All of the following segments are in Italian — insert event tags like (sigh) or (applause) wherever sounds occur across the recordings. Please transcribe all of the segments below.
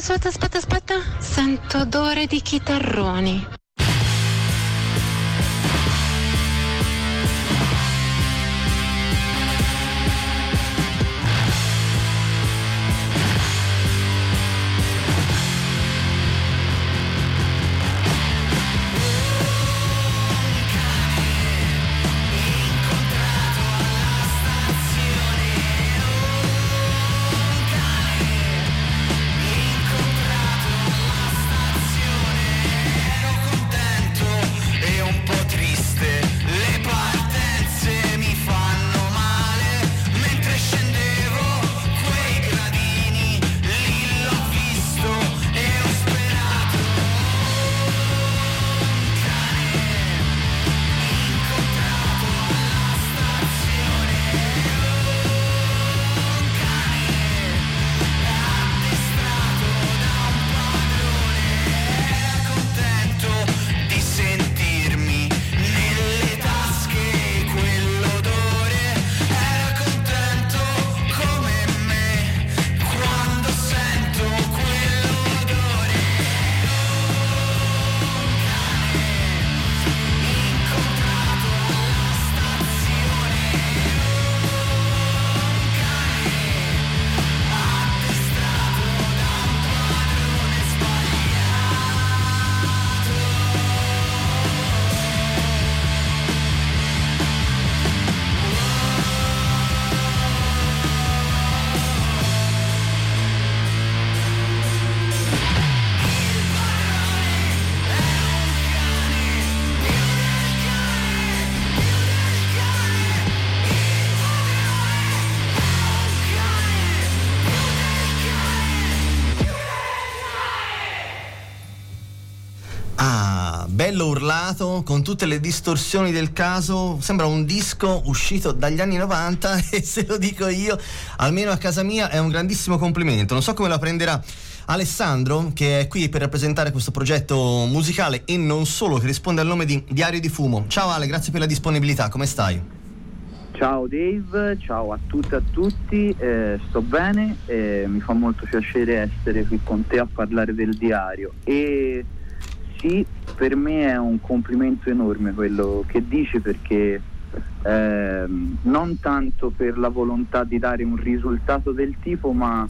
aspetta, aspetta, aspetta. Sento odore di chitarroni. Bello urlato, con tutte le distorsioni del caso, sembra un disco uscito dagli anni 90 (laughs) e se lo dico io, almeno a casa mia è un grandissimo complimento. Non so come la prenderà Alessandro, che è qui per rappresentare questo progetto musicale e non solo, che risponde al nome di Diario di Fumo. Ciao Ale, grazie per la disponibilità, come stai? Ciao Dave, ciao a tutte e a tutti, eh, sto bene, eh, mi fa molto piacere essere qui con te a parlare del diario e sì, per me è un complimento enorme quello che dici perché eh, non tanto per la volontà di dare un risultato del tipo, ma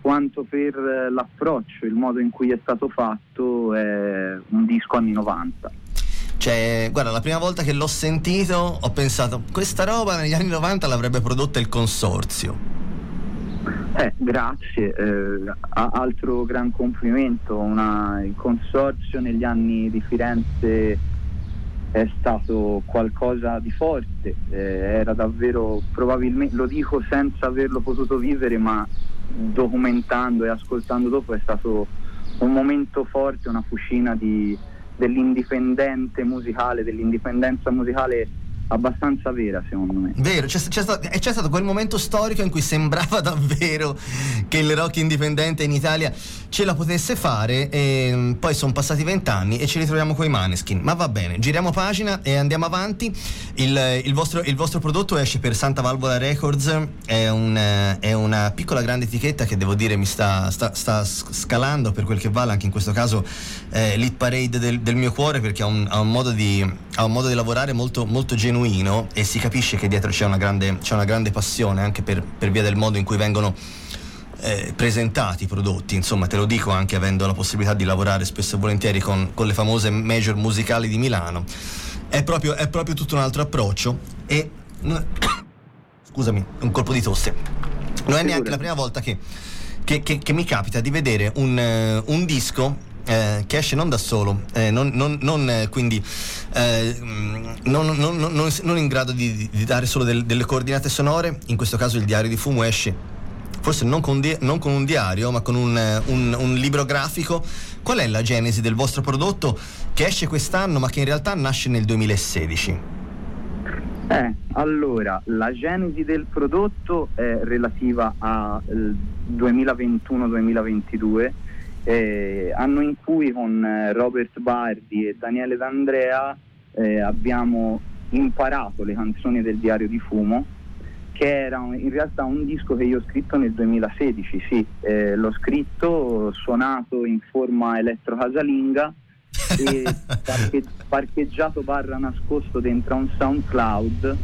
quanto per l'approccio, il modo in cui è stato fatto, è un disco anni 90. Cioè, guarda, la prima volta che l'ho sentito ho pensato, questa roba negli anni 90 l'avrebbe prodotta il consorzio. Eh, grazie, eh, altro gran complimento, Una, il consorzio negli anni di Firenze è stato qualcosa di forte, eh, era davvero probabilmente, lo dico senza averlo potuto vivere, ma documentando e ascoltando dopo è stato un momento forte, una fucina di, dell'indipendente musicale, dell'indipendenza musicale abbastanza vera secondo me. Vero, c'è, c'è, stato, c'è, stato, quel momento storico in cui sembrava (laughs) davvero che il rock indipendente in Italia ce la potesse fare e mm, poi sono passati vent'anni e ci ritroviamo con i Maneskin. Ma va bene, giriamo pagina e andiamo avanti. Il, il, vostro, il vostro, prodotto esce per Santa Valvola Records, è, un, è, una piccola grande etichetta che devo dire mi sta, sta, sta scalando per quel che vale, anche in questo caso eh, l'hit parade del, del, mio cuore perché ha un, ha un, di, ha un modo di lavorare molto, molto genuino genuino e si capisce che dietro c'è una grande, c'è una grande passione anche per, per, via del modo in cui vengono eh, presentati i prodotti, insomma te lo dico anche avendo la possibilità di lavorare spesso e volentieri con, con le famose major musicali di Milano, è proprio, è proprio tutto un altro approccio e (coughs) scusami, un colpo di tosse, non è neanche la prima volta che, che, che, che mi capita di vedere un, un disco eh, che esce non da solo, eh, non, non, non eh, quindi eh, non, in grado di, di dare solo del, delle coordinate sonore, in questo caso il diario di fumo esce forse non con, di, non con un diario, ma con un, eh, un, un, libro grafico. Qual è la genesi del vostro prodotto che esce quest'anno, ma che in realtà nasce nel 2016? Eh, allora, la genesi del prodotto è relativa al 2021-2022 eh, anno in cui con eh, Robert Bardi e Daniele D'Andrea eh, abbiamo imparato le canzoni del Diario di Fumo che che era in realtà un disco che io ho scritto nel 2016, sì, eh, l'ho scritto, suonato in forma elettrocasalinga e (laughs) parche- parcheggiato barra nascosto dentro un SoundCloud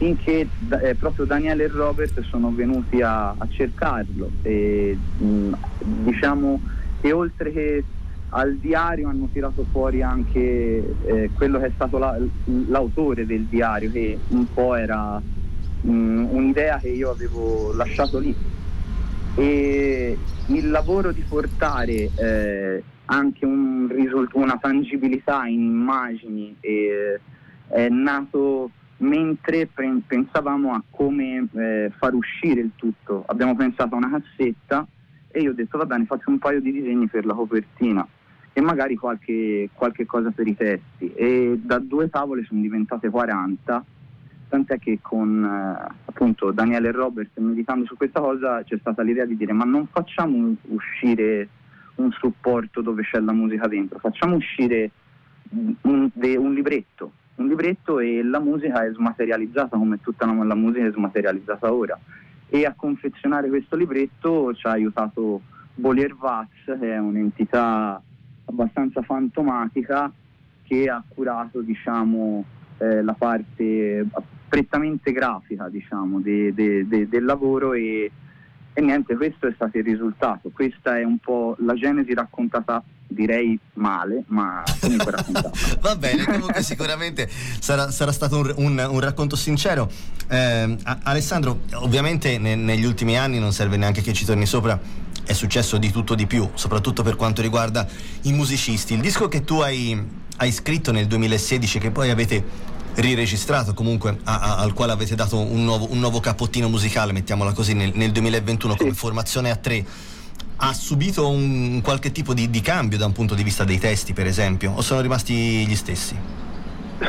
finché eh, proprio Daniele e Robert sono venuti a, a cercarlo. E mh, diciamo che oltre che al diario hanno tirato fuori anche eh, quello che è stato la, l'autore del diario che un po' era mh, un'idea che io avevo lasciato lì. E il lavoro di portare eh, anche un risult- una tangibilità in immagini eh, è nato mentre pre- pensavamo a come eh, far uscire il tutto. Abbiamo pensato a una cassetta e io ho detto va bene faccio un paio di disegni per la copertina e magari qualche, qualche cosa per i testi e da due tavole sono diventate 40 tant'è che con eh, appunto Daniele e Robert meditando su questa cosa c'è stata l'idea di dire ma non facciamo uscire un supporto dove c'è la musica dentro, facciamo uscire un, de, un libretto, un libretto e la musica è smaterializzata come tutta la, musica è smaterializzata ora e a confezionare questo libretto ci ha aiutato Bolier Vaz che è un'entità abbastanza fantomatica che ha curato diciamo, eh, la parte prettamente grafica diciamo, de, de, de, del lavoro e, e, niente, questo è stato il risultato. Questa è un po' la genesi raccontata direi male, ma comunque raccontata. (laughs) Va bene, comunque sicuramente sarà, sarà stato un, un, un, racconto sincero. Eh, Alessandro, ovviamente ne, negli ultimi anni non serve neanche che ci torni sopra è successo di tutto di più, soprattutto per quanto riguarda i musicisti. Il disco che tu hai, hai scritto nel 2016, che poi avete riregistrato comunque a, a, al quale avete dato un nuovo, un nuovo cappottino musicale, mettiamola così, nel, nel 2021 sì. come formazione a tre, ha subito un qualche tipo di, di cambio da un punto di vista dei testi, per esempio, o sono rimasti gli stessi?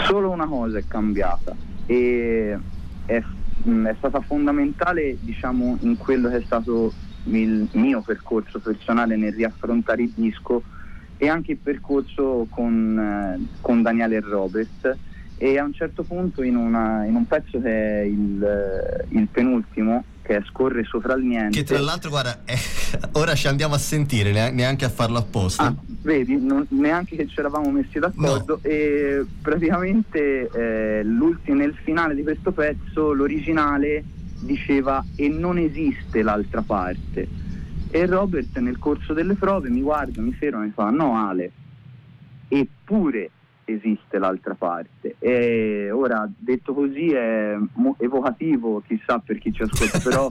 Solo una cosa è cambiata e è, è stata fondamentale diciamo in quello che è stato il mio percorso personale nel riaffrontare il disco e anche il percorso con, eh, con Daniele e Robert e a un certo punto in, una, in un pezzo che è il, eh, il, penultimo che è Scorre sopra il niente. Che tra l'altro guarda eh, (laughs) ora ci andiamo a sentire neanche a farlo apposta. Ah, vedi non, neanche che ci eravamo messi d'accordo no. e praticamente eh, nel finale di questo pezzo l'originale diceva e non esiste l'altra parte e Robert nel corso delle prove mi guarda mi ferma e mi fa no Ale eppure esiste l'altra parte. E ora, detto così, è evocativo, chissà per chi ci ascolta, (laughs) però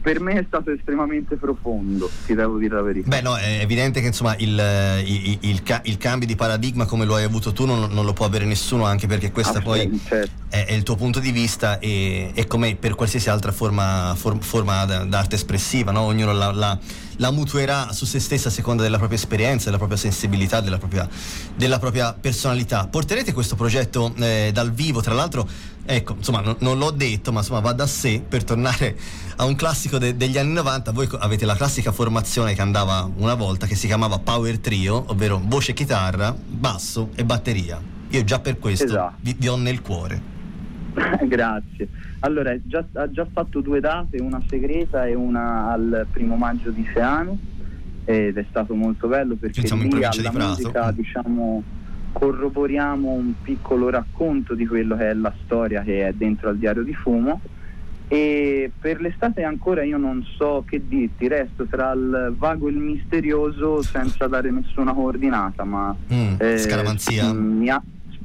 per me è stato estremamente profondo, ti devo dire la verità. Beh, no, è evidente che insomma il, il, il, il cambio di paradigma come lo hai avuto tu non, non, lo può avere nessuno, anche perché questo poi certo. È, è, il tuo punto di vista e, e come per qualsiasi altra forma, form, forma d'arte espressiva, no? ognuno la, la, la, mutuerà su se stessa a seconda della propria esperienza, della propria sensibilità, della propria, della propria personalità. Porterete questo progetto eh, dal vivo, tra l'altro Ecco, insomma, non, non l'ho detto, ma insomma va da sé per tornare a un classico de- degli anni 90. Voi avete la classica formazione che andava una volta che si chiamava Power Trio, ovvero voce, chitarra, basso e batteria. Io già per questo esatto. vi, vi ho nel cuore. (laughs) Grazie. Allora, già, ha già fatto due date, una segreta e una al primo maggio di Seano ed è stato molto bello perché lì alla di musica, diciamo corroboriamo un piccolo racconto di quello che è la storia che è dentro al diario di fumo e per l'estate ancora io non so che dirti, resto tra il vago e il misterioso senza dare nessuna coordinata, ma mm, eh, scaramanzia. Mi ha,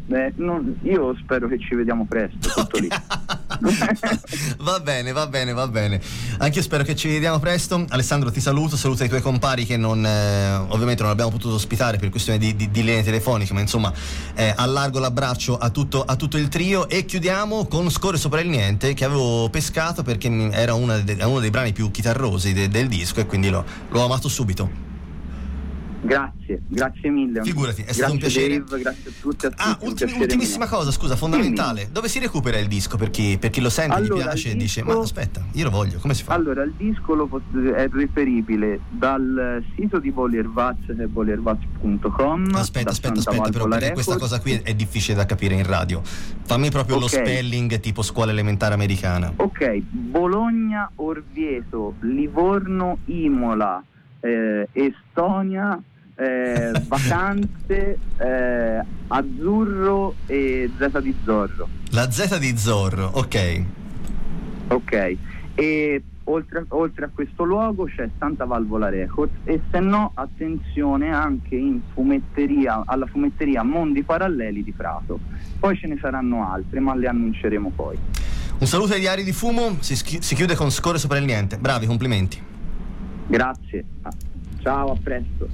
eh, non, io spero che ci vediamo presto, tutto lì. (laughs) va bene, va bene, va bene. Anche io spero che ci vediamo presto. Alessandro, ti saluto, saluto i tuoi compari che non, eh, ovviamente non abbiamo potuto ospitare per questione di, di, di linee telefoniche, ma insomma eh, allargo l'abbraccio a tutto, a tutto, il trio e chiudiamo con Scorre sopra il niente che avevo pescato perché era de, uno dei brani più chitarrosi de, del disco e quindi l'ho, l'ho amato subito. Grazie, grazie mille. Figurati, è grazie stato un piacere. Dave, grazie a tutti. A tutti ah, ultimi, ultimissima mio. cosa, scusa, fondamentale. Dimmi. Dove si recupera il disco per chi, per chi lo sente, allora, gli piace e dice ma aspetta, io lo voglio, come si fa? Allora, il disco lo, è reperibile dal sito di Boliervaz che è boliervaz.com. Aspetta, aspetta, aspetta, però perché questa cosa qui è difficile da capire in radio. Fammi proprio okay. lo spelling tipo scuola elementare americana. Ok, Bologna, Orvieto, Livorno, Imola, eh, Estonia, eh, (laughs) vacanze, eh, azzurro e Z di Zorro. La Z di Zorro, ok. Ok, e oltre, oltre, a questo luogo c'è Santa Valvola Records e se no attenzione anche in fumetteria, alla fumetteria Mondi Paralleli di Prato. Poi ce ne saranno altre, ma le annunceremo poi. Un saluto ai diari di fumo, si, si chiude con Scorre sopra il niente. Bravi, complimenti. Grazie. Ciao, a presto.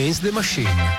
Against the Machine.